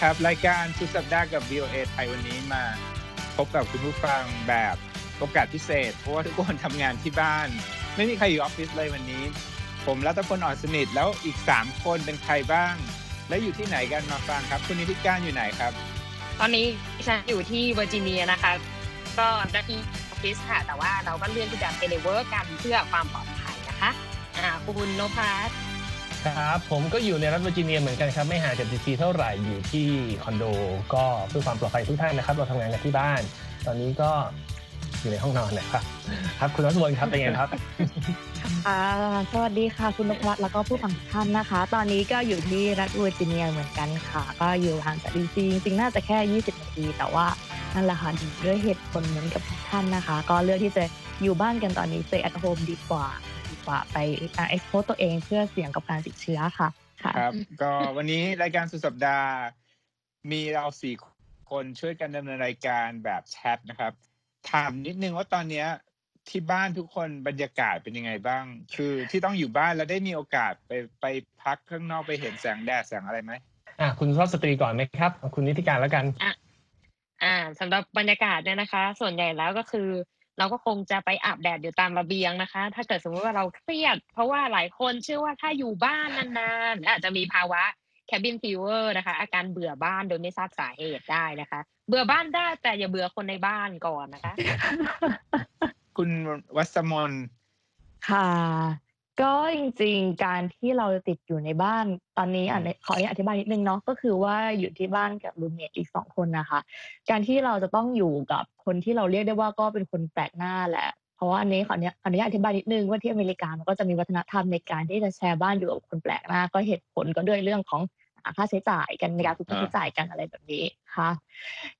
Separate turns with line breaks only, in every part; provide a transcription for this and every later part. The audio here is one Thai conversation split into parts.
ครับ รายการสุดสัปดาห์กับ VOA ไทยวันนี้มาพบกับคุณผู้ฟังแบบโอกาสพิเศษ เพราะว่าทุกคนทำงานที่บ้าน ไม่มีใครอยู่ออฟฟิศเลยวันนี้ ผมรัตพลอ่อนสนิทแล้วอีก 3 คนเป็นใครบ้าง และอยู่ที่ไหนกันมาฟังครับ คุณนิติการอยู่ไหนครับ
ตอนนี้ฉันอยู่ที่เวอร์จิเนียนะคะ ก็หน้าที่ออฟฟิศค่ะ แต่ว่าเราก็เลือกที่จะ telework กันเพื่อความปลอดภัยนะคะอ่าคุณโนภัส
ครับ ผมก็อยู่ในรัฐเวอร์จิเนียเหมือนกันครับ ไม่ห่างจากดีซีเท่าไหร่อยู่ที่คอนโด ก็เพื่อความปลอดภัยทุกท่านนะครับ เราทำงานกันที่บ้าน ตอนนี้ก็อยู่ในห้องนอนนะครับ ครับคุณรัศวรครับเป็นไงครับ
ค่ะสวัสดีค่ะคุณนพรัตน์แล้วก็ผู้ฟังทุกท่านนะคะ ตอนนี้ก็อยู่ที่รัฐเวอร์จิเนียเหมือนกันค่ะ ก็อยู่ห่างจากดีซีจริงๆน่าจะแค่ 20 นาที แต่ว่านั่นแหละค่ะด้วยเหตุผลเหมือนกับทุกท่านนะคะ ก็เลือกที่จะอยู่บ้านกันตอนนี้ stay at home ดีกว่า กว่าไปเอ็กโพสตัวเองเพื่อเสี่ยงกับการติดเชื้อค่ะค่ะ
ครับ ก็วันนี้รายการสุดสัปดาห์ มีเราสี่คนช่วยกันดำเนินรายการแบบแชทนะครับ ถามนิดนึงว่าตอนเนี้ยที่บ้านทุกคนบรรยากาศเป็นยังไงบ้าง คือที่ต้องอยู่บ้านแล้วได้มีโอกาสไปไปพักข้างนอกไปเห็นแสงแดดแสงอะไรไหม
อะคุณรอบสตรีก่อนไหมครับเอาคุณนิติการแล้วกัน
อ่าสำหรับบรรยากาศเนี่ยนะคะ ส่วนใหญ่แล้วก็คือ เราก็คงจะไปอาบแดดอยู่ตามระเบียงนะคะ ถ้าเกิดสมมติว่าเราเครียด เพราะว่าหลายคนเชื่อว่าถ้าอยู่บ้านนานๆ อาจจะมีภาวะ cabin fever นะคะ อาการเบื่อบ้านโดยไม่ทราบสาเหตุได้นะคะ เบื่อบ้านได้แต่อย่าเบื่อคนในบ้านก่อนนะคะ
คุณวัสมน
ค่ะก็ จริงๆ การที่เราติดอยู่ในบ้านตอนนี้อะขออธิบายนิดนึงเนาะก็คือว่าอยู่ที่บ้านกับรูเมทอีกสองคนนะคะ การที่เราจะต้องอยู่กับคนที่เราเรียกได้ว่าก็เป็นคนแปลกหน้าแหละเพราะว่าอันนี้ขออนุญาตขออนุญาตอธิบายนิดนึงว่าที่อเมริกามันก็จะมีวัฒนธรรมในการที่จะแชร์บ้านอยู่กับคนแปลกหน้า ก็เหตุผลก็ด้วยเรื่องของอ่าค่าใช้จ่ายกันในการคุยค่าใช้จ่ายกันอะไรแบบนี้ค่ะ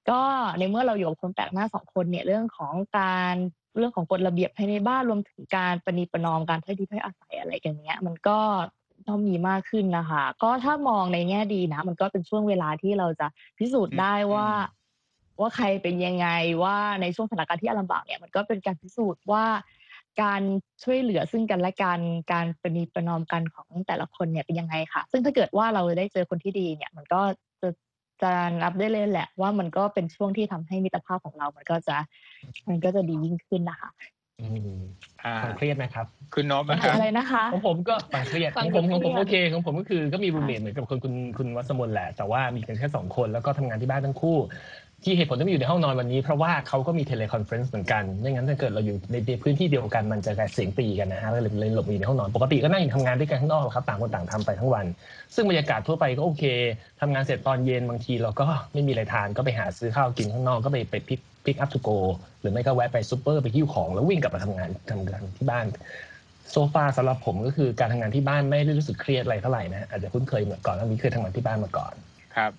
ก็ในเมื่อเราอยู่กับคนแปลกหน้าสองคนเนี่ยเรื่องของการ เรื่องของกฎระเบียบภายในบ้านรวมถึงการประนีประนอมการถ้อยทีถ้อยอาศัยอะไรกันเนี้ย มันก็ต้องมีมากขึ้นนะคะ ก็ถ้ามองในแง่ดีนะ มันก็เป็นช่วงเวลาที่เราจะพิสูจน์ได้ว่า ว่าใครเป็นยังไงว่าในช่วงสถานการณ์ที่ลำบากเนี่ยมันก็เป็นการพิสูจน์ว่า การช่วยเหลือซึ่งกันและกันการประนีประนอมกันของแต่ละคนเนี่ยเป็นยังไงค่ะ ซึ่งถ้าเกิดว่าเราได้เจอคนที่ดีเนี่ย มันก็จะ จะนับได้เลยแหละว่ามันก็เป็นช่วงที่ทำให้มิตรภาพของเรา มันก็จะ มันก็จะดียิ่งขึ้นนะคะ
อืม
อ่า
ความเครียดนะครับ
คุณนบนะครับ
อะไรนะคะ
ของผมก็ความเครียด
ฟั
ของงผมของผม
เครียด
โอเคของผมก็คือก็มี roommate เหมือนกับคนคุณคุณวัสมนแหละ แต่ว่ามีกันแค่สองคนแล้วก็ทำงานที่บ้านทั้งคู่ ที่เหตุผลที่มาอยู่ในห้องนอนวันนี้ เพราะว่าเขาก็มี teleconference เหมือนกันไม่งั้นถ้าเกิดเราอยู่ในพื้นที่เดียวกันมันจะกลายเสียงตีกันนะฮะเลยเลยหลบอยู่ในห้องนอนปกติก็นั่งอยู่ทำงานด้วยกันข้างนอกครับต่างคนต่างทำไปทั้งวัน ซึ่งบรรยากาศทั่วไปก็โอเคทำงานเสร็จตอนเย็นบางทีเราก็ไม่มีอะไรทานก็ไปหาซื้อข้าวกินข้างนอกก็ไปไป pick pick up to go หรือไม่ก็แวะไปซูเปอร์ไปหิ้วของแล้ววิ่งกลับมาทำงานทำงานที่บ้านโซฟาสำหรับผมก็คือการทำงานที่บ้านไม่ได้รู้สึกเครียดอะไรเท่าไหร่นะอาจจะคุ้นเคยเหมือนก่อนแล้วมีเคยทำงานที่บ้านมาก่อน
ครับ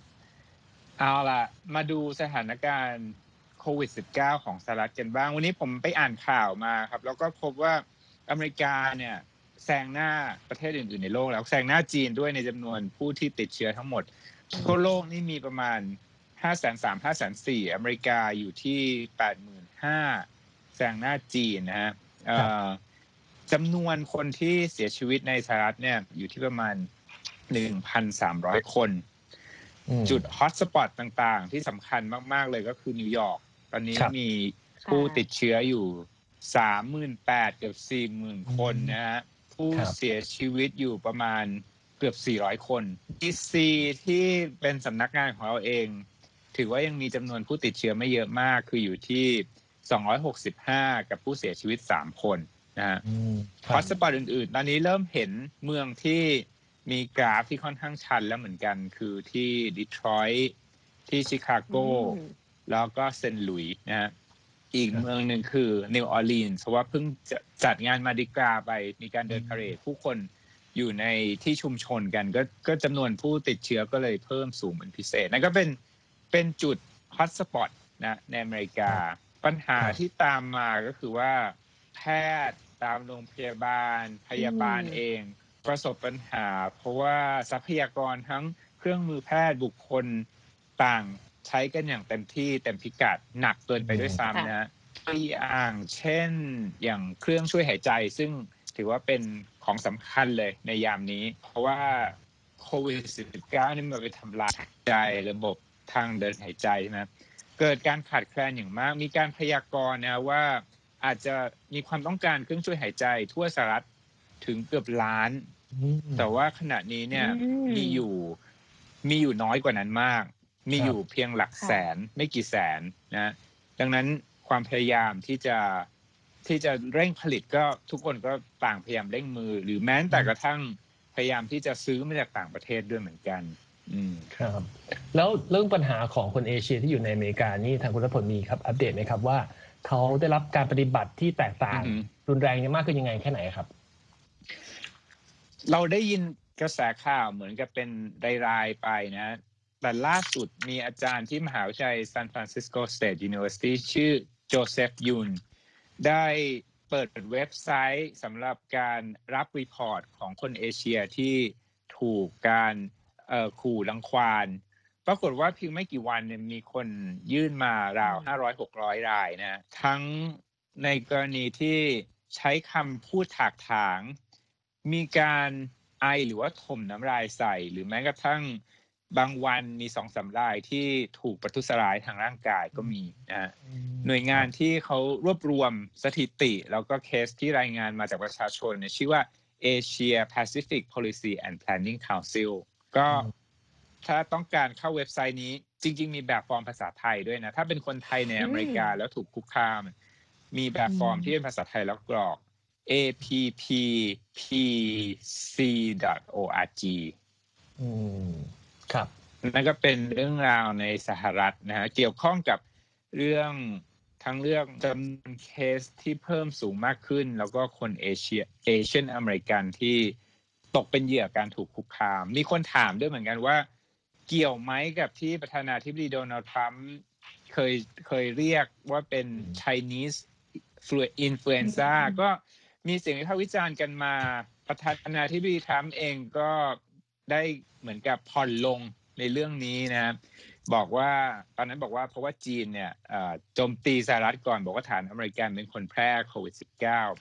เอาล่ะ มาดูสถานการณ์โควิด -19 ของสหรัฐกันบ้าง วันนี้ผมไปอ่านข่าวมาครับ แล้วก็พบว่าอเมริกาเนี่ยแซงหน้าประเทศอื่น ๆ ในโลกแล้วแซงหน้าจีนด้วยในจำนวนผู้ที่ติดเชื้อทั้งหมด ทั่วโลกนี่มีประมาณ 5 3 0 0 0 5 4 0 0อเมริกาอยู่ที่ 85,000แซงหน้าจีนนะฮะจำนวนคนที่เสียชีวิตในสหรัฐเนี่ยอยู่ที่ประมาณ 1,300 คน
อืม
จุดฮอตสปอตต่างๆ ที่สำคัญมาก ๆ เลยก็คือนิวยอร์กตอนนี้
ครับ
มีผู้ติดเชื้ออยู่สามหมื่นแปดเกือบสี่หมื่นคนนะฮะผู้
ครับ
เสียชีวิตอยู่ประมาณเกือบสี่ร้อยคนดีซีที่เป็นสำนักงานของเราเอง ถือว่ายังมีจำนวนผู้ติดเชื้อไม่เยอะมาก คืออยู่ที่265กับผู้เสียชีวิต3คนนะฮะ
อืมครั
บ hotspot อื่นๆ ตอนนี้เริ่มเห็นเมืองที่ มีกราฟที่ค่อนข้างชันแล้วเหมือนกัน คือที่ดีทรอยต์ที่ชิคาโก
อืม
แล้วก็เซนต์หลุยส์นะฮะอีกเมืองหนึ่งคือนิวออร์ลีนส์เพราะว่าเพิ่งจะจัดงาน Mardi Gras ไปมีการเดินพาเหรดผู้คนอยู่ในที่ชุมชนกัน ก็ก็จำนวนผู้ติดเชื้อก็เลยเพิ่มสูงเป็นพิเศษนั่นก็เป็นเป็นจุดฮอตสปอตนะในอเมริกา ปัญหา
ครับ
ที่ตามมาก็คือว่า แพทย์ตามโรงพยาบาลพยาบาล
อืม
เอง ประสบปัญหา เพราะว่าทรัพยากรทั้งเครื่องมือแพทย์บุคคลต่างใช้กันอย่างเต็มที่เต็มพิกัดหนักเกินไปด้วยซ้ำนะตัวอย่างเช่นอย่างเครื่องช่วยหายใจ ซึ่งถือว่าเป็นของสำคัญเลยในยามนี้ เพราะว่าโควิด -19 นี่มันไปทำลายใจระบบทางเดินหายใจนะเกิดการขาดแคลนอย่างมาก มีการพยากรณ์นะว่าอาจจะมีความต้องการเครื่องช่วยหายใจทั่วสหรัฐถึงเกือบล้าน แต่ว่าขณะนี้เนี่ย
อืม
มีอยู่ มีอยู่น้อยกว่านั้นมาก มีอยู่เพียงหลัก
ค่ะ
แสนไม่กี่แสนนะ ดังนั้นความพยายามที่จะที่จะเร่งผลิตก็ทุกคนก็ต่างพยายามเร่งมือ หรือแม้แต่กระทั่งพยายามที่จะซื้อมาจากต่างประเทศด้วยเหมือนกัน อืม
ครับ แล้วเรื่องปัญหาของคนเอเชียที่อยู่ในอเมริกานี่ทางคุณรัฐพลมีครับอัปเดตไหมครับว่าเขาได้รับการปฏิบัติที่แตกต่าง
อือหือ
รุนแรงเนี่ยมากขึ้นยังไงแค่ไหนครับ
เราได้ยินกระแสข่าวเหมือนกับเป็นรายๆไปนะ แต่ล่าสุดมีอาจารย์ที่มหาวิทยาลัย San Francisco State University ชื่อโจเซฟยุนได้เปิดเว็บไซต์สำหรับการรับ report ของคนเอเชียที่ถูกการขู่รังควานปรากฏว่าเพียงไม่กี่วันเนี่ยมีคนยื่นมาราว 500-600 รายนะ ทั้งในกรณีที่ใช้คำพูดถากถาง มีการไอหรือว่าถมน้ำลายใส่ หรือแม้กระทั่งบางวันมีสองสามรายที่ถูกประทุษร้ายทางร่างกายก็มีนะฮะหน่วยงานที่เขารวบรวมสถิติ แล้วก็เคสที่รายงานมาจากประชาชนเนี่ยชื่อว่า Asia Pacific Policy and Planning Council ก็
อืม
ถ้าต้องการเข้าเว็บไซต์นี้ จริง ๆ มีแบบฟอร์มภาษาไทยด้วยนะ ถ้าเป็นคนไทยในอเมริกาแล้วถูกคุกคาม มีแบบฟอร์มที่เป็นภาษาไทยแล้วกรอก appc.org
อืมครับ
นั่นก็เป็นเรื่องราวในสหรัฐนะฮะเกี่ยวข้องกับเรื่องทั้งเรื่องจำนวนเคสที่เพิ่มสูงมากขึ้น แล้วก็คนเอเชียเอเชียนอเมริกันที่ตกเป็นเหยื่อการถูกคุกคาม มีคนถามด้วยเหมือนกันว่า เกี่ยวไหมกับที่ประธานาธิบดีโดนัลด์ทรัมป์เคยเคยเรียกว่าเป็น Chinese influenza ก็ มีเสียงวิพากษ์วิจารณ์กันมา ประธานาธิบดีทรัมป์เองก็ได้เหมือนกับผ่อนลงในเรื่องนี้นะครับบอกว่าตอนนั้นบอกว่าเพราะว่าจีนเนี่ยโจมตีสหรัฐก่อนบอกว่าฐานอเมริกันเป็นคนแพร่โควิด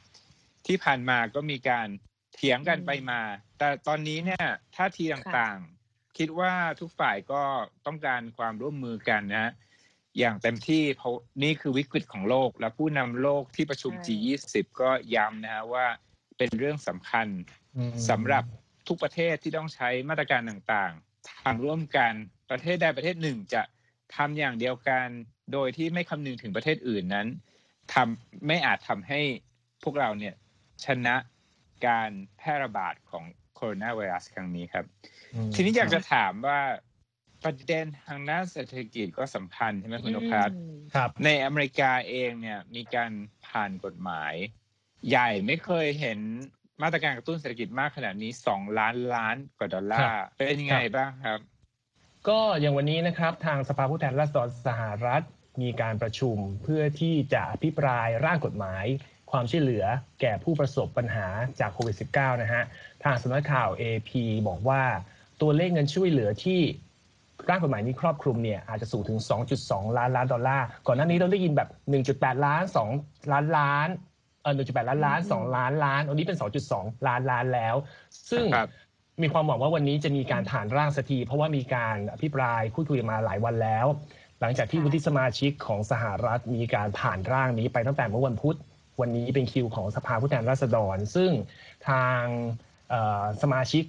-19 ที่ผ่านมาก็มีการเถียงกันไปมา แต่ตอนนี้เนี่ยท่าทีต่างๆ คิดว่าทุกฝ่ายก็ต้องการความร่วมมือกันนะ อย่างเต็มที่เพราะนี่คือวิกฤตของโลก และผู้นำโลกที่ประชุม
ใช่
G20 ก็ย้ำนะฮะว่าเป็นเรื่องสำคัญ
อืม
สำหรับทุกประเทศที่ต้องใช้มาตรการต่างๆทำร่วมกันประเทศใดประเทศหนึ่งจะทำอย่างเดียวกันโดยที่ไม่คำนึงถึงประเทศอื่นนั้นทำไม่อาจทำให้พวกเราเนี่ยชนะการแพร่ระบาดของโคโรนาไวรัสครั้งนี้ครับ
ม
ทีนี้อยากจะถามว่า ประเด็นทางด้านเศรษฐกิจก็สำคัญใช่ไหมคุณนภัส
อืม
ครับ
ในอเมริกาเองเนี่ยมีการผ่านกฎหมาย ใหญ่ไม่เคยเห็นมาตรการกระตุ้นเศรษฐกิจมากขนาดนี้สองล้านล้านกว่าดอลลาร์เป็นยังไงบ้างครับ
ก็อย่างวันนี้นะครับทางสภาผู้แทนราษฎรสหรัฐมีการประชุมเพื่อที่จะอภิปรายร่างกฎหมาย ความช่วยเหลือแก่ผู้ประสบปัญหาจากโควิด -19 นะฮะ ทางสำนักข่าว AP บอกว่าตัวเลขเงินช่วยเหลือที่ ร่างกฎหมายนี้ครอบคลุมเนี่ยอาจจะสูงถึง 2.2 ล้านล้านดอลลาร์ ก่อนหน้านี้เราได้ยินแบบ 1.8 ล้าน 2 ล้านล้านเออ1.8 ล้านล้าน 2 ล้านล้านอันนี้เป็น 2.2 ล้านล้านแล้ว ซึ่ง
ครับ
มีความหวังว่าวันนี้จะมีการผ่านร่างสักทีเพราะว่ามีการอภิปรายพูดคุยมาหลายวันแล้ว หลังจากที่
ค่ะ
วุฒิสมาชิกของสหรัฐมีการผ่านร่างนี้ไปตั้งแต่เมื่อวันพุธ วันนี้เป็นคิวของสภาผู้แทนราษฎร ซึ่งทางเอ่อสมาชิก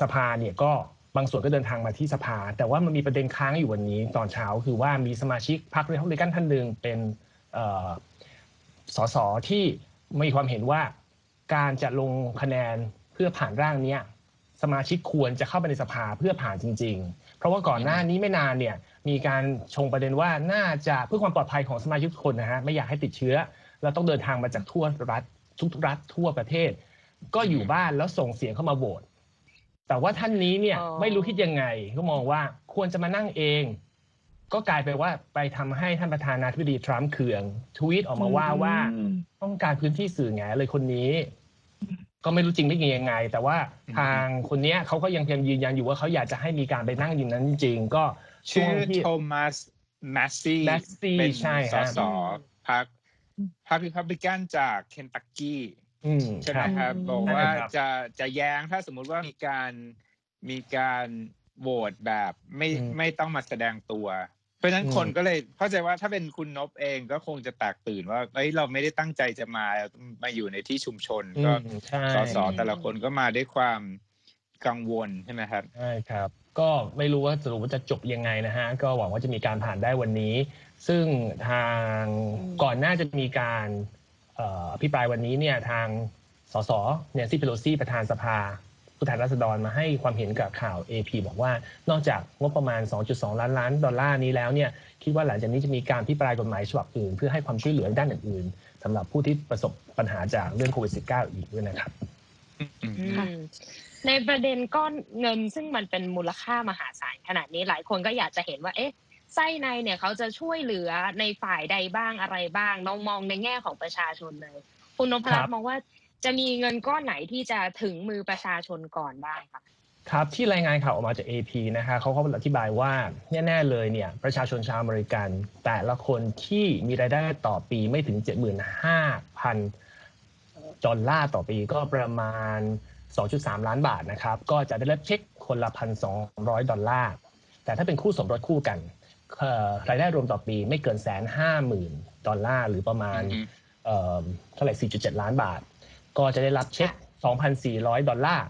สภาเนี่ยก็ บางส่วนก็เดินทางมาที่สภา แต่ว่ามันมีประเด็นค้างอยู่วันนี้ตอนเช้า คือว่ามีสมาชิกพรรคเรพับลิกันท่านหนึ่งเป็นสสที่มีความเห็นว่าการจะลงคะแนนเพื่อผ่านร่างเนี้ยสมาชิกควรจะเข้าไปในสภาเพื่อผ่านจริง ๆ เพราะว่าก่อนหน้านี้ไม่นานเนี่ยมีการชงประเด็นว่าน่าจะเพื่อความปลอดภัยของสมาชิกคนนะฮะไม่อยากให้ติดเชื้อแล้วต้องเดินทางมาจากทั่วรัฐทุกรัฐทั่วประเทศ ก็อยู่บ้านแล้วส่งเสียงเข้ามาโหวต แต่ว่าท่านนี้เนี่ย
อ๋อ
ไม่รู้คิดยังไงก็มองว่าควรจะมานั่งเอง ก็กลายไปนว่าไปทำให้ท่านประธานาธิบดีทรัมป์เคืองทวีตออกมาว่าว่า
อืม
ต้องการพื้นที่สื่อไงเลยคนนี้ ก็ไม่รู้จริงไม่จริงยังไง แต่ว่า
อืม
ทางคนเนี้ยเขาก็ยังพยายามยืนยันอยู่ว่าเขาอยากจะให้มีการไปนั่งอยู่นั้นจริงๆก็ช่
ชื่
ว
อง
ที่
โทมัสแมสซี่
Massey
เป็น
ใช่
ส
ฮะ
สพรรคพรรคริพับลิกันจากเคนตักกี้
อืม
ใช่ไหม
ครับ
ครับ
อืม
บอก
นั่น
ว่า
แหละครับ
จะจะแย้งถ้าสมมุติว่ามีการมีการโหวตแบบไม่
อืม
ไม่ต้องมาแสดงตัว เพราะฉะนั้น
อืม
คนก็เลยเข้าใจว่าถ้าเป็นคุณนบเองก็คงจะแตกตื่นว่าเอ้ยเราไม่ได้ตั้งใจจะมามาอยู่ในที่ชุมชน
อื
ก็
มใช่
สสแต่ละคนก็มาด้วยความกังวลใช่ไหมครับ
ใช่ครับ ก็ไม่รู้ว่าสรุปว่าจะจบยังไงนะฮะก็หวังว่าจะมีการผ่านได้วันนี้ ซึ่งทาง
อืม
ก่อนหน้าจะมีการเอ่ออภิปรายวันนี้เนี่ยทางสสเนี่ยซี่เพโลซีประธานสภาผู้แทนราษฎรมาให้ความเห็นกับข่าว AP บอกว่านอกจากงบประมาณ 2.2 ล้านล้านดอลลาร์นี้แล้วเนี่ยคิดว่าหลังจากนี้จะมีการพิปรายกฎหมายฉบับอื่น เพื่อให้ความช่วยเหลือด้านอื่นๆสำหรับผู้ที่ประสบปัญหาจากเรื่องโควิด -19 อีกด้วยนะครับ
ในประเด็นก้อนเงินซึ่งมันเป็นมูลค่ามหาศาลขนาดนี้หลายคนก็อยากจะเห็นว่าเอ๊ะ ไส้ในเนี่ยเขาจะช่วยเหลือในฝ่ายใดบ้างอะไรบ้างลองมองในแง่ของประชาชนเลย คุณนพ
ค
รั
รั
ต
บ
น์มองว่าจะมีเงินก้อนไหนที่จะถึงมือประชาชนก่อนบ้างคะ
ครับที่รายงานข่าวออกมาจาก AP นะคะเขาก็อธิบายว่าแน่ๆเลยเนี่ยประชาชนชาวอเมริกัน แต่ละคนที่มีรายได้ต่อปีไม่ถึง 75,000 ดอลลาร์ต่อปีก็ประมาณ 2.3 ล้านบาทนะครับ ก็จะได้รับเช็คคนละ 1,200 ดอลลาร์ แต่ถ้าเป็นคู่สมรสคู่กันเอ่อ รายได้รวมต่อปีไม่เกินแสนห้าหมื่นดอลลาร์ หรือประมาณ
อืม
เอ่อเท่าไหร่ 4.7 ล้านบาท ก็จะได้รับเช็ค 2,400 ดอลลาร์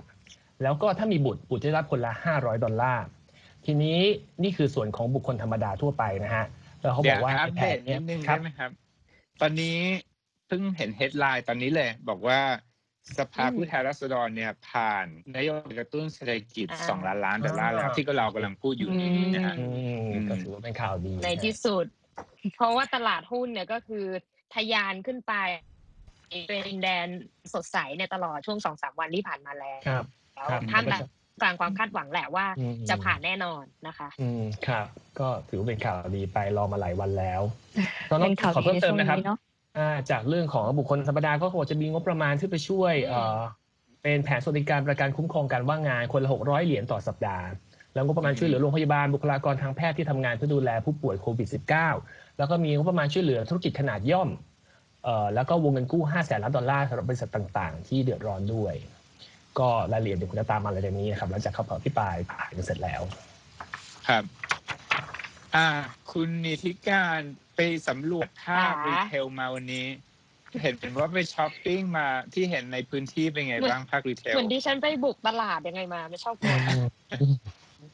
แล้วก็ถ้ามีบุตร บุตรจะได้รับคนละ 500 ดอลลาร์ ทีนี้นี่คือส่วนของบุคคลธรรมดาทั่วไปนะฮะ แล้วเขาบ
เดี๋ย
อ
ว
กว่า
อัป
แผ
เด
น
ตนิ
เนี้ย
ดนึง
ครั
ได้
บ
ไหมครับ ตอนนี้เพิ่งเห็น headline ตอนนี้เลย บอกว่า สภา
อืม
ผู้แทนราษฎรเนี่ยผ่านนโยบายกระตุ้นเศรษฐกิจ
อ่า
สองล้านล้านดอลลาร์แล้ว
อ่า
ที่ก็เรากำลังพูดอยู่นี้นะฮะ
อืม
อืม
ก็ถือว่าเป็นข่าวดี
ใน
นะ
ที่สุด เพราะว่าตลาดหุ้นเนี่ยก็คือทะยานขึ้นไป เป็นแดนสดใสในตลอดช่วงสองสามวันที่ผ่านมาแล้ว
ครับ ครับ
ท่ามกลางความคาดหวังแหละว่า
อืม
จะผ่านแน่นอนนะคะ
อืมครับ ก็ถือว่าเป็นข่าวดีไปรอมาหลายวันแล้วก็ต้
เป็
อง
นข่าว
ขอ
ดี
เพิ่ม
ใน
เติ
ช่
ม
วง
นะครับ
นี้เนาะ
อ่า จากเรื่องของบุคคลธรรมดาก็คงจะมีงบประมาณที่ไปช่วยเป็นแผนสวัสดิการประกันคุ้มครองการว่างงานคนละ 600 เหรียญต่อสัปดาห์ แล้วงบประมาณช่วยเหลือโรงพยาบาลบุคลากรทางแพทย์ที่ทำงานเพื่อดูแลผู้ป่วยโควิด -19 แล้วก็มีงบประมาณช่วยเหลือธุรกิจขนาดย่อมแล้วก็วงเงินกู้ 5 แสนล้านดอลลาร์สำหรับบริษัทต่างๆ ที่เดือดร้อนด้วย ก็รายละเอียดเดี๋ยวผมจะตามมาหลังจากนี้นะครับหลังจากเขาเผาที่ปลายผ่านกันเสร็จแล้ว
ครับ อ่า คุณนิติการไปสำรวจภาพ
ค่ะ
รีเทลมาวันนี้ เห็นเป็นว่าไปช้อปปิ้งมาที่เห็นในพื้นที่เป็นไงบ้างภาครีเทล
เหมือนดิฉันไปบุกตลาดยังไงมา ไม่ชอบกลัว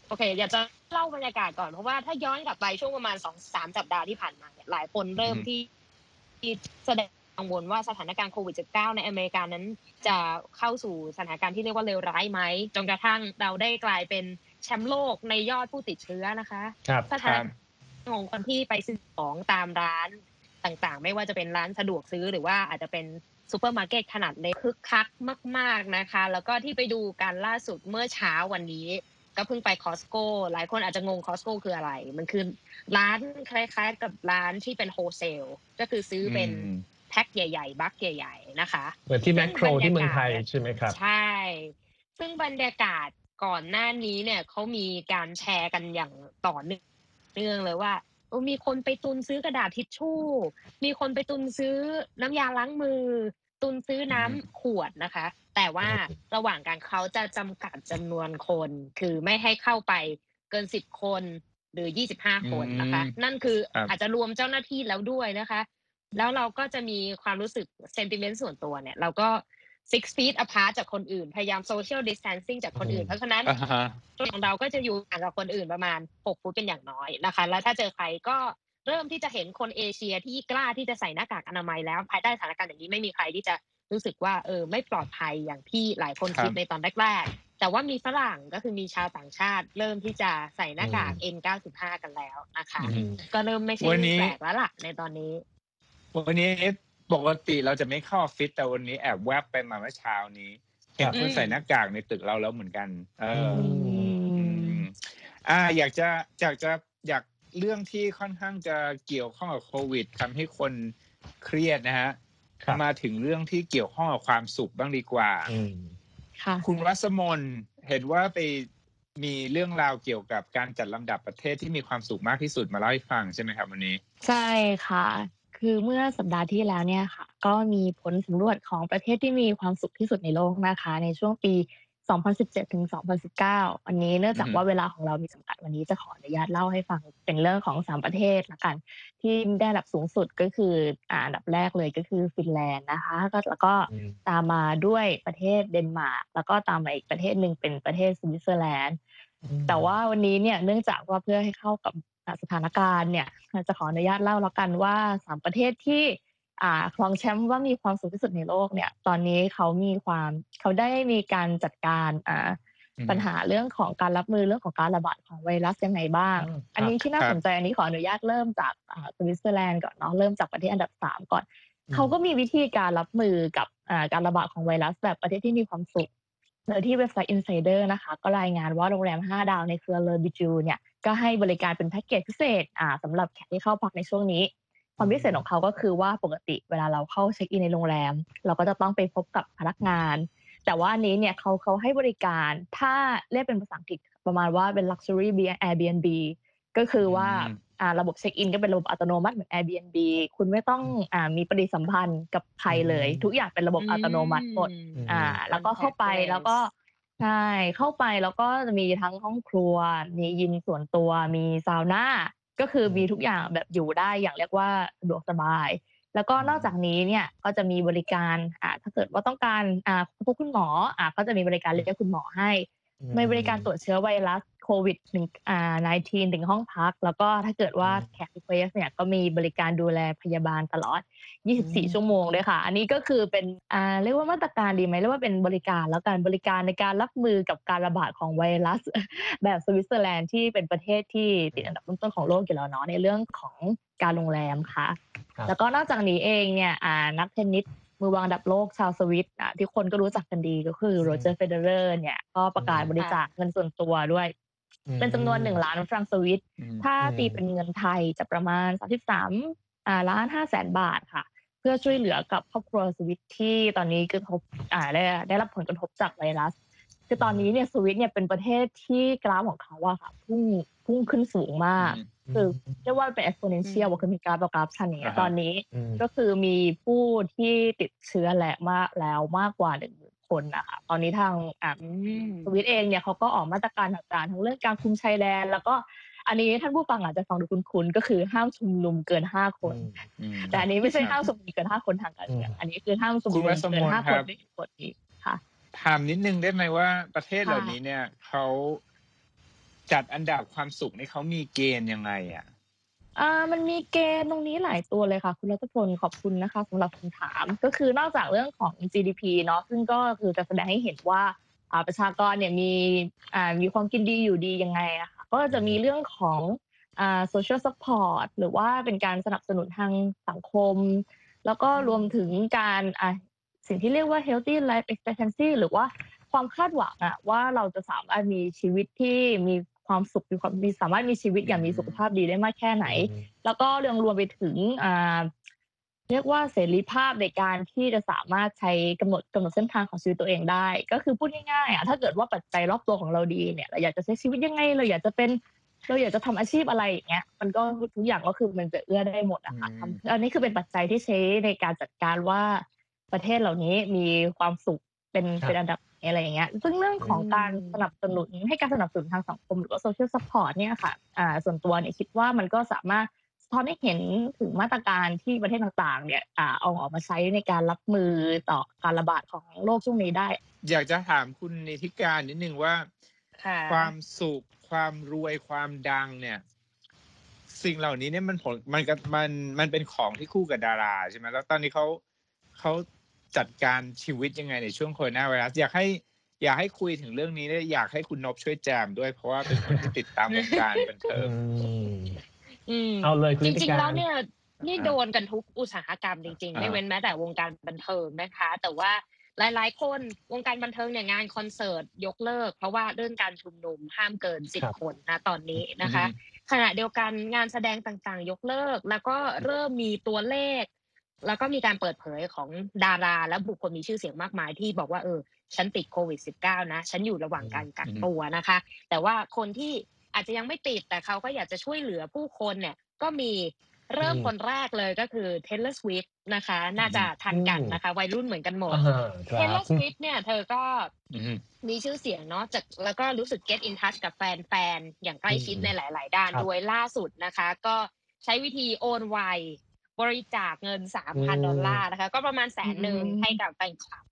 โอเค อยากจะเล่าบรรยากาศก่อน เพราะว่าถ้าย้อนกลับไปช่วงประมาณสองสามสัปดาห์ที่ผ่านมาเนี่ยหลายคนเริ่ม
อืม
ที่ที่แสดงกั งวลว่าสถานการณ์โควิด -19 ในอเมริกานั้น จะเข้าสู่สถานการณ์ที่เรียกว่าเลวร้ายไหมจนกระทั่งเราได้กลายเป็นแชมป์โลกในยอดผู้ติดเชื้อนะคะ
ครับ
สถานของคนที่ไปซื้อของตามร้านต่างๆ ไม่ว่าจะเป็นร้านสะดวกซื้อหรือว่าอาจจะเป็นซูเปอร์มาร์เก็ตขนาดเล็กคึกคักมาก ๆนะคะ แล้วก็ที่ไปดูการล่าสุดเมื่อเช้าวันนี้ ก็เพิ่งไป Costco หลายคนอาจจะงง Costco คืออะไร มันคือร้านคล้ายๆ กับร้านที่เป็นโฮเซลก็คือซื้อเป็น
อืม
แพ็คใหญ่ ๆ บัคใหญ่ ๆ นะคะ
เหมือนที่แมคโครที่เมืองไทยใช่ไหมครับ
ใช่ ซึ่งบรรยากาศก่อนหน้านี้เนี่ยเขามีการแชร์กันอย่างต่อเนื่องเลยว่าเออมีคนไปตุนซื้อกระดาษทิชชู่ มีคนไปตุนซื้อน้ำยาล้างมือ ตุนซื้อน้ำ
อืม
ขวดนะคะ แต่ว่า
อืม
ระหว่างการเขาจะจำกัดจำนวนคน คือไม่ให้เข้าไปเกินสิบคนหรือยี่สิบห้าคนนะคะ นั่นคือ
ครับ
อาจจะรวมเจ้าหน้าที่แล้วด้วยนะคะ แล้วเราก็จะมีความรู้สึกเซนติเมนต์ส่วนตัวเนี่ย เราก็ six feet apart จากคนอื่น พยายาม social distancing จากคนอื่น
อืม
เพราะฉะนั้น
อ่าฮะ
ของเราก็จะอยู่ห่างกับคนอื่นประมาณ6ฟุตเป็นอย่างน้อยนะคะ แล้วถ้าเจอใครก็เริ่มที่จะเห็นคนเอเชียที่กล้าที่จะใส่หน้ากากอนามัยแล้วภายใต้สถานการณ์อย่างนี้ไม่มีใครที่จะรู้สึกว่าเออไม่ปลอดภัยอย่างที่หลายคน
ครับ
คิดในตอนแรกๆ แต่ว่ามีฝรั่งก็คือมีชาวต่างชาติ เริ่มที่จะใส่หน้ากาก N95 กันแล้วนะคะ
อืม
ก็เริ่มไม่ใช่
วัน
เรื่
นี้
องแปลกแล้วล่ะในตอนนี้
วันนี้ปกติเราจะไม่เข้าออฟฟิศแต่วันนี้แอบแวบไปมาเมื่อเช้านี้เห็น
ครับ
คนใส่หน้ากากในตึกเราแล้วเหมือนกัน เออ
อื
อืมอ่า อยากจะอยากจะอยากเรื่องที่ค่อนข้างจะเกี่ยวข้องกับโควิดทำให้คนเครียดนะฮะ
ครับ
มาถึงเรื่องที่เกี่ยวข้องกับความสุขบ้างดีกว่า
อืม
ค่ะ
คุณวัสมนเห็นว่าไปมีเรื่องราวเกี่ยวกับการจัดลำดับประเทศที่มีความสุขมากที่สุดมาเล่าให้ฟังใช่ไหมครับวันนี้
ใช่ค่ะ คือเมื่อสัปดาห์ที่แล้วเนี่ยค่ะ ก็มีผลสำรวจของประเทศที่มีความสุขที่สุดในโลกนะคะ ในช่วงปี 2017 ถึง 2019 อันนี้เนื่องจาก
อือฮึ
ว่าเวลาของเรามีจำกัดวันนี้จะขออนุญาตเล่าให้ฟังเป็นเรื่องของ 3 ประเทศละกัน ที่ได้อันดับสูงสุดก็คืออ่าอันดับแรกเลยก็คือฟินแลนด์นะคะก็แล้วก็
อืม
ตามมาด้วยประเทศเดนมาร์กแล้วก็ตามมาอีกประเทศหนึ่งเป็นประเทศสวิตเซอร์แลนด์แต่ว่าวันนี้เนี่ยเนื่องจากว่าเพื่อให้เข้ากับอ่า สถานการณ์เนี่ยจะขออนุญาตเล่าแล้วกันว่าสามประเทศที่อ่าครองแชมป์ว่ามีความสุขที่สุดในโลกเนี่ย ตอนนี้เขามีความเขาได้มีการจัดการอ่า
อืม
ปัญหาเรื่องของการรับมือเรื่องของการระบาดของไวรัสยังไงบ้าง
อืม
อันนี้ที่น่า
ครับ
สนใจอันนี้ขออนุญาตเริ่มจากอ่าสวิตเซอร์แลนด์ก่อนเนาะเริ่มจากประเทศอันดับสามก่อนเขาก็มีวิธีการรับมือกับอ่าการระบาดของไวรัสแบบประเทศที่มีความสุข โดยที่เว็บไซต์ Insider นะคะ ก็รายงานว่าโรงแรม 5 ดาวในเครือเลอบิจูเนี่ยก็ให้บริการเป็นแพ็กเกจพิเศษอ่าสำหรับแขกที่เข้าพักในช่วงนี้ ความพิเศษของเขาก็คือว่าปกติเวลาเราเข้าเช็คอินในโรงแรม เราก็จะต้องไปพบกับพนักงาน แต่ว่าอันนี้เนี่ยเขาเขาให้บริการถ้าเรียกเป็นภาษาอังกฤษประมาณว่าเป็น luxury Airbnb ก็คือว่า ระบบเช็คอินก็เป็นระบบอัตโนมัติเหมือน Airbnb คุณไม่ต้องอ่ามีปฏิสัมพันธ์กับใครเลย
อืม
ทุกอย่างเป็นระบบอัตโนมัติหมด
อืม
อ่า แล้วก็เข้าไป
Contactless
แล้วก็ใช่เข้าไปแล้วก็จะมีทั้งห้องครัว มียิมส่วนตัวมีซาวน่าก็คือมีทุกอย่างแบบอยู่ได้อย่างเรียกว่าสะดวกสบาย แล้วก็นอกจากนี้เนี่ยก็จะมีบริการอ่าถ้าเกิดว่าต้องการอ่าพบคุณหมออ่าก็จะมีบริการเรียกคุณหมอให้ มีบริการตรวจเชื้อไวรัสโควิดหนึ่งอ่า19ถึงห้องพัก แล้วก็ถ้าเกิดว่า
อืม
แขก request เนี่ยก็มีบริการดูแลพยาบาลตลอด
อืม
24 ชั่วโมงด้วยค่ะ อันนี้ก็คือเป็นอ่าเรียกว่ามาตรการดีไหมเรียกว่าเป็นบริการแล้วการบริการในการรับมือกับการระบาดของไวรัส แบบสวิตเซอร์แลนด์ที่เป็นประเทศที่ติดอันดับต้นๆของโลกอยู่แล้วเนาะในเรื่องของการโรงแรมค่ะ
ครับ
แล้วก็นอกจากนี้เองเนี่ยอ่านักเทนนิส มือวางอันดับโลกชาวสวิตอะที่คนก็รู้จักกันดีก็คือโรเจอร์เฟเดอเรอร์เนี่ยก็ประกาศ
อืม
บริจาคเงินส่วนตัวด้วย เป็นจำนวนหนึ่งล้านฟรังก์สวิต
อืม
ถ้า
อืม
ตีเป็นเงินไทยจะประมาณ 33อ่าล้าน5แสนบาทค่ะ เพื่อช่วยเหลือกับครอบครัวสวิตที่ตอนนี้กระทบอ่าได้ได้รับผลกระทบจากไวรัสคือตอนนี้เนี่ยสวิตเนี่ยเป็นประเทศที่กราฟของเขาอะค่ะพุ่งพุ่งขึ้นสูงมาก คือเรียกว่าเป็น exponential ว่าคือมีกราฟแบบกราฟชันอย่างเงี้ย
อ่าฮะ
ตอนนี้
อืม
ก็คือมีผู้ที่ติดเชื้อแหละมากแล้วมากกว่าหนึ่งหมื่นคนนะคะตอนนี้ทางอ่า
อืม
สวิตเองเนี่ยเขาก็ออกมาตรการต่างๆทั้งเรื่องการคุมชายแดนแล้วก็อันนี้ท่านผู้ฟังอาจจะฟังดูคุ้นๆก็คือห้ามชุมนุมเกินห้าคน
อืม
แต่อันนี้ไม่ใช่
ครับ
ห้ามชุมนุมเกินห้าคนทางการเมือง
อืม
อันนี้คือห้ามชุม
คุ
นุ
ณ
ม
วัช
เกิ
ม
น
น
ห้า
ค
คน
รับ
ในกฎนี้ค่ะ
ถามนิดนึงได้ไหมว่าประเทศ
ค่ะ
เหล่านี้เนี่ยเขา จัดอันดับความสุขนี่เขามีเกณฑ์ยังไงอะ
อ่ามันมีเกณฑ์ตรงนี้หลายตัวเลยค่ะ คุณรัตพลขอบคุณนะคะสำหรับคำถาม ก็คือนอกจากเรื่องของ GDP เนาะซึ่งก็คือจะแสดงให้เห็นว่าอ่าประชากรเนี่ยมีอ่ามีความกินดีอยู่ดียังไงอะค่ะก็จะมีเรื่องของอ่า social support หรือว่าเป็นการสนับสนุนทางสังคม แล้วก็รวมถึงการอ่าสิ่งที่เรียกว่า healthy life expectancy หรือว่าความคาดหวังอะว่าเราจะสามารถมีชีวิตที่มี ความสุขมีความมีสามารถมีชีวิตอย่างมีสุขภาพดีได้มากแค่ไหน แล้วก็เรื่องรวมไปถึงอ่าเรียกว่าเสรีภาพในการที่จะสามารถใช้กำหนดกำหนดเส้นทางของชีวิตตัวเองได้ ก็คือพูดง่ายๆอะถ้าเกิดว่าปัจจัยรอบตัวของเราดีเนี่ยเราอยากจะใช้ชีวิตยังไงเราอยากจะเป็นเราอยากจะทำอาชีพอะไรอย่างเงี้ยมันก็ทุกอย่างก็คือมันจะเอื้อได้หมดอะค่ะ
อืม
ทำอันนี้คือเป็นปัจจัยที่ใช้ในการจัดการว่าประเทศเหล่านี้มีความสุขเป็น
ครับ
เป็นอันดับไหน อะไรอย่างเงี้ยซึ่งเรื่องของการ
อืม
สนับสนุนให้การสนับสนุนทางสังคมหรือว่า social support เนี่ยค่ะอ่าส่วนตัวเนี่ยคิดว่ามันก็สามารถสะท้อนให้เห็นถึงมาตรการที่ประเทศต่างๆ เนี่ยอ่าเอาออกมาใช้ในการรับมือต่อการระบาดของโรคช่วงนี้ได้
อยากจะถามคุณนิติการนิดนึงว่า
ค่ะ
ความสุขความรวยความดังเนี่ยสิ่งเหล่านี้เนี่ยมันผลมันก็มันมันเป็นของที่คู่กับดาราใช่ไหมแล้วตอนนี้เขาเขา จัดการชีวิตยังไงในช่วงโควิดไวรัสอยากให้อยากให้คุยถึงเรื่องนี้และอยากให้คุณนบช่วยแจมด้วยเพราะว่าเป็นคนที่ติดตามวงการบันเทิ
อื
ง
ม
อืม
เอาเลยคุณ
จ
นิติ
ริง
กา
ๆ
ร
แล้วเนี่ยนี่
อ่า
โดนกันทุกอุตสาหกรรมจริงๆ
อ่า
ไม่เว้นแม้แต่วงการบันเทิงนะคะ แต่ว่าหลายๆ คนวงการบันเทิงเนี่ยงานคอนเสิร์ตยกเลิก เพราะว่าเรื่องการชุมนุมห้ามเกินสิบ
ครับ
คนนะตอนนี้นะคะ ขณะเดียวกันงานแสดงต่างๆ ยกเลิก แล้วก็เริ่มมีตัวเลข แล้วก็มีการเปิดเผยของดาราและบุคคลมีชื่อเสียงมากมายที่บอกว่าเออฉันติดโควิด -19 นะ ฉันอยู่ระหว่างการกัก
อืม
ตัวนะคะ แต่ว่าคนที่อาจจะยังไม่ติดแต่เขาก็อยากจะช่วยเหลือผู้คนเนี่ยก็มีเริ่ม
อืม
คนแรกเลยก็คือ Taylor Swift นะคะ น่าจะทันกัน
อืม
นะคะ วัยรุ่นเหมือนกันหมด
อ่าครั
Taylor
บ
Swift เนี่ยเธอก็
อืม
มีชื่อเสียงเนาะจากแล้วก็รู้สึก get in touch กับแฟนๆ อย่างใกล้ชิด
อืม
ในหลาย ๆ ด้าน
ครับ
ด้วยล่าสุดนะคะ ก็ใช้วิธีโอนไว บริจาคเงิน3,000ดอลลาร์นะคะ ก็ประมาณแสนหนึ่ง
อืม
ให้กับแฟนคลับ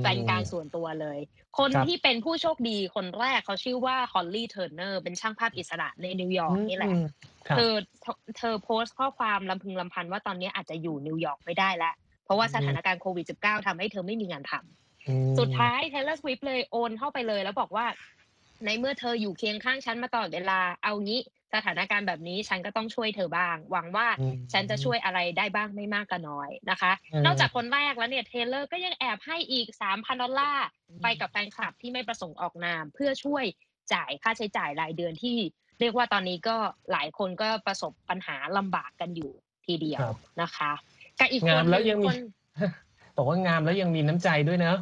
แฟนการส่วนตัวเลย คน
ครับ
ที่เป็นผู้โชคดีคนแรกเขาชื่อว่าฮอลลี่เทอร์เนอร์เป็นช่างภาพอิสระในนิวยอร์กนี่แหละ
อืมครับ
เธอเธอโพสต์ข้อความรำพึงรำพันว่าตอนนี้อาจจะอยู่นิวยอร์กไม่ได้แล้ว เพราะว่าสถานการณ์โควิด -19 ทำให้เธอไม่มีงานทำ
อืม
สุดท้าย Taylor Swift เลยโอนเข้าไปเลยแล้วบอกว่า ในเมื่อเธออยู่เคียงข้างฉันมาตลอดเวลาเอางี้ สถานการณ์แบบนี้ฉันก็ต้องช่วยเธอบ้าง หวังว่า
อืม
ฉันจะช่วยอะไรได้บ้างไม่มากก็น้อยนะคะ
อืม
นอกจากคนแรกแล้วเนี่ยเทเลอร์ก็ยังแอบให้อีก3,000ดอลลาร์ไปกับแฟนคลับที่ไม่ประสงค์ออกนาม เพื่อช่วยจ่ายค่าใช้จ่ายรายเดือนที่ เรียกว่าตอนนี้ก็หลายคนก็ประสบปัญหาลำบากกันอยู่ทีเดียว
ครับ
นะคะกับอีกค
งานม
ห
แล้
นึ่
วยัง
ง
มี
คน
บอกว่างามแล้วยังมีน้ำใจด้วยเนอะ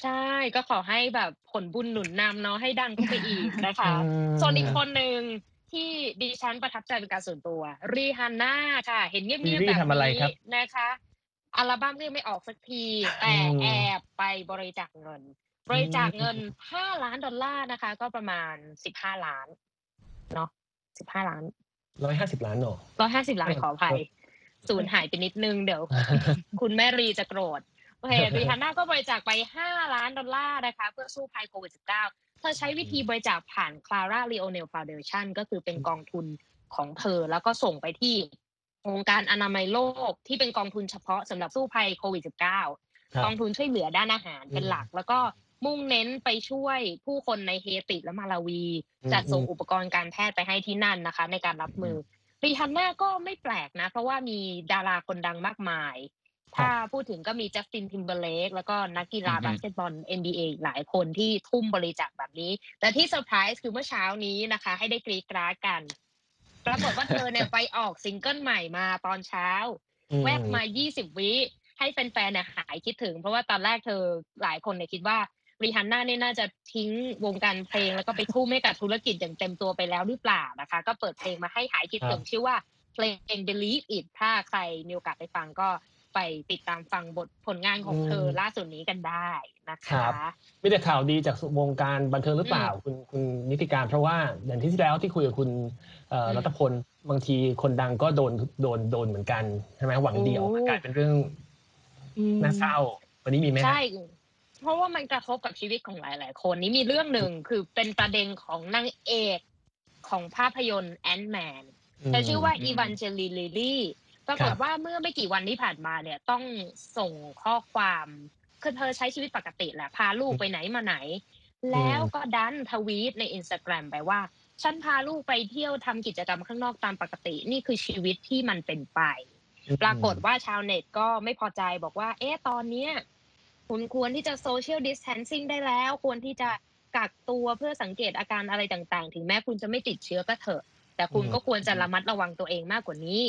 ใช่ก็ขอให้แบบผลบุญหนุนนำเนาะให้ดังขึ้นไปอีกนะคะ
อืม
ส่วนอีกคนหนึ่ง ที่ดิฉันประทับใจเป็นการส่วนตัวรีฮันน่าค่ะ เห็นเงียบ
รี
ๆแบบ
ทำอะไร
นี้
ครับ
นะคะ อัลบั้มก็ยังไม่ออกสักที แต่
อืม
แอบไปบริจาคเงิน บริจาคเงิน5ล้านดอลลาร์นะคะ ก็ประมาณ15ล้านเนาะ15ล้าน
ร้อยห้าสิบล้านหนอ
150ล้าน
เออ
ขออภัย
เออ
ศูนย์หายไปนิดนึงเดี๋ยว คุณแม่รีจะโกรธ โอเครีฮันน่าก็บริจาคไป 5 ล้านดอลลาร์นะคะ เพื่อสู้ภัยโควิด -19 เธอใช้วิธีบริจาคผ่าน Clara Leonel Foundation ก็คือเป็นกองทุนของเธอ แล้วก็ส่งไปที่องค์การอนามัยโลกที่เป็นกองทุนเฉพาะสำหรับสู้ภัยโควิด -19
ครับ
กองทุนช่วยเหลือด้านอาหารเป็น
อืม
หลัก แล้วก็มุ่งเน้นไปช่วยผู้คนในเฮติและมาลาวี
อืม
จัดส่ง
อืม
อุปกรณ์การแพทย์ไปให้ที่นั่นนะคะ ในการรับมือรีฮันน่าก็ไม่แปลกนะ เพราะว่ามีดาราคนดังมากมาย ถ้าพูดถึงก็มีจัสตินทิมเบอร์เลกแล้วก็นักกีฬา
อือฮึ
บาสเกตบอล NBA อีกหลายคนที่ทุ่มบริจาคแบบนี้ แต่ที่เซอร์ไพรส์คือเมื่อเช้านี้นะคะ ให้ได้กรี๊ดกร๊าดกัน ปรากฏว่าเธอเนี่ยไปออกซิงเกิลใหม่มาตอนเช้า
อืม
แวบมา 20 วิ ให้แฟนๆเนี่ยหายคิดถึง เพราะว่าตอนแรกเธอหลายคนเนี่ยคิดว่ารีฮันน่าเนี่ยน่าจะทิ้งวงการเพลงแล้วก็ไปทุ่มให้กับธุรกิจอย่างเต็มตัวไปแล้วหรือเปล่านะคะ ก็เปิดเพลงมาให้หายคิดถึงชื่อว่า เพลง Believe It ถ้าใครมีโอกาสไปฟังก็ ไปติดตามฟังบทผลงานของเธอล่าสุดนี้กันได้นะคะ
มีแต่ข่าวดีจากวงการบันเทิงหรือเปล่าคุณคุณนิติการเพราะว่าอย่างที่ที่แล้วที่คุยกับคุณเอ่อ
อืม
รัตพลบางทีคนดังก็โดนโดนโดนเหมือนกันใช่ไหมหวังดี
โอ้
ออกมากลายเป็นเรื่อง
อืม
น่าเศร้า วันนี้มีไหมฮะ
ใช่เพราะว่ามันกระทบกับชีวิตของหลาย ๆ คนนี้มีเรื่องหนึ่งคือเป็นประเด็นของนางเอกของภาพยนตร์แอนด์แมนเธอชื่อว่า
อืม
อีวานเจลีลิลี่ ปรากฏว่าเมื่อไม่กี่วันที่ผ่านมาเนี่ยต้องส่งข้อความคือเธอใช้ชีวิตปกติแหละพาลูกไปไหนมาไหน แล้วก็ดันทวีตในอินสตาแกรมไปว่า ฉันพาลูกไปเที่ยวทำกิจกรรมข้างนอกตามปกติ นี่คือชีวิตที่มันเป็นไป ปรากฏว่าชาวเน็ตก็ไม่พอใจบอกว่า เอ๊ะตอนเนี้ยคุณควรที่จะโซเชียลดิส a ทนซิ่งได้แล้ว ควรที่จะกักตัวเพื่อสังเกตอาการอะไรต่างๆ ถึงแม้คุณจะไม่ติดเชื้อก็เถอะ แต่คุณ
อืม
ก็ควรจะระมัดระวังตัวเองมากกว่านี้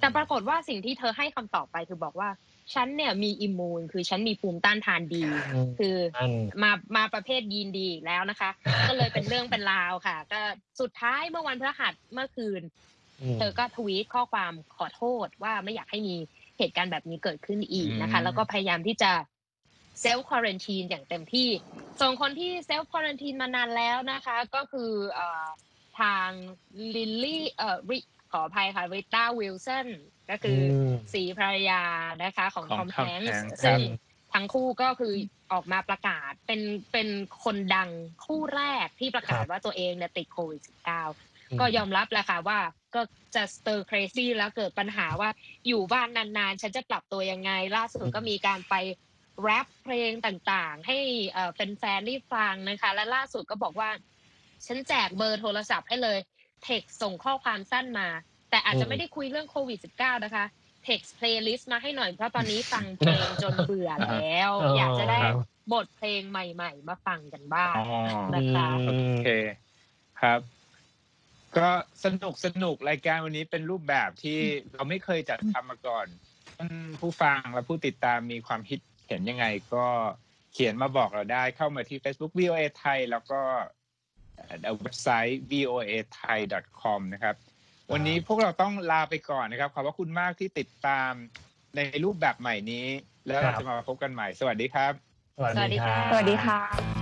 แต่ปรากฏว่าสิ่งที่เธอให้คำตอบไปคือบอกว่าฉันเนี่ยมี immune คือฉันมีภูมิต้านทานดี
อืม
คือ
อัน
มามาประเภทยีนดีอีกแล้วนะคะ ก็เลยเป็นเรื่องเป็นราวค่ะ ก็สุดท้ายเมื่อวันพฤหัสเมื่อคืนเธอก็ทวีตข้อความขอโทษว่าไม่อยากให้มีเหตุการณ์แบบนี้เกิดขึ้นอีกนะคะ
อืม
แล้วก็พยายามที่จะ self-quarantine อย่างเต็มที่ส่วนคนที่ self-quarantine มานานแล้วนะคะ ก็คือเอ่อทางลิลลี่เอ่อริ ขออภัยค่ะริต้าวิลสันก็คืออ
ม
สีภรรยานะคะของ
ของ
ทอม
Tom
แฮง
Hanks
ส์
ครับ
ซึ่งทั้งคู่ก็คือออกมาประกาศเป็นเป็นคนดังคู่แรกที่ประกาศ
ครับ
ว่าตัวเองเนี่ยติดโควิด -19
อืม
ก็ยอมรับแหละค่ะว่าก็จะสเตอร์ crazy แล้วเกิดปัญหาว่าอยู่บ้านนานๆ ฉันจะปรับตัวยังไง ล่าสุดก็มีการไปแรปเพลงต่างๆ ให้เอ่อเป็นแฟนๆได้ฟังนะคะ และล่าสุดก็บอกว่า ฉันแจกเบอร์โทรศัพท์ให้เลย เท็กส่งข้อความสั้นมา แต่อาจจะ
อืม
ไม่ได้คุยเรื่องโควิด -19 นะคะ text playlist มาให้หน่อยเพราะตอนนี้ฟังเพลงจนเบื่อแล้ว
อ๋ออ
ยากจะได้
ครับ
บทเพลงใหม่ ๆ มาฟังกันบ้าง
อ๋อ
นะคะ
อืม
โอเคครับ ก็สนุกสนุกรายการวันนี้เป็นรูปแบบที่เราไม่เคยจัดทำมาก่อนท่านผู้ฟังและผู้ติดตามมีความคิดเห็นยังไงก็เขียนมาบอกเราได้เข้ามาที่ Facebook VOA ไทย แล้วก็ เอ่อเว็บไซต์ voa thai com นะครับ วันนี้พวกเราต้องลาไปก่อนนะครับ ขอบพระคุณมากที่ติดตามในรูปแบบใหม่นี้ แล้วเราจะมาพบกันใหม่ สวัสดีครับ
สวัสดีครับ
สวัสดีค่ะ